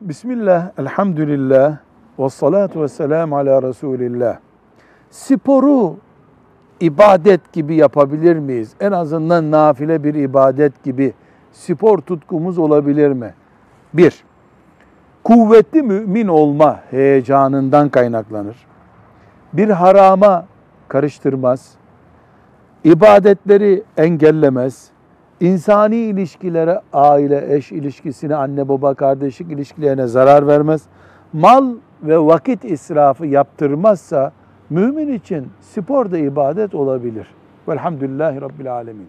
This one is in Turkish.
Bismillah, elhamdülillah, ve salatu ve selamu ala Resulillah. Sporu ibadet gibi yapabilir miyiz? En azından nafile bir ibadet gibi spor tutkumuz olabilir mi? Bir, kuvvetli mümin olma heyecanından kaynaklanır. Bir harama karıştırmaz, ibadetleri engellemez, insani ilişkilere, aile, eş ilişkisine, anne baba kardeşlik ilişkilerine zarar vermez. Mal ve vakit israfı yaptırmazsa mümin için spor da ibadet olabilir. Velhamdülillahi Rabbil Alemin.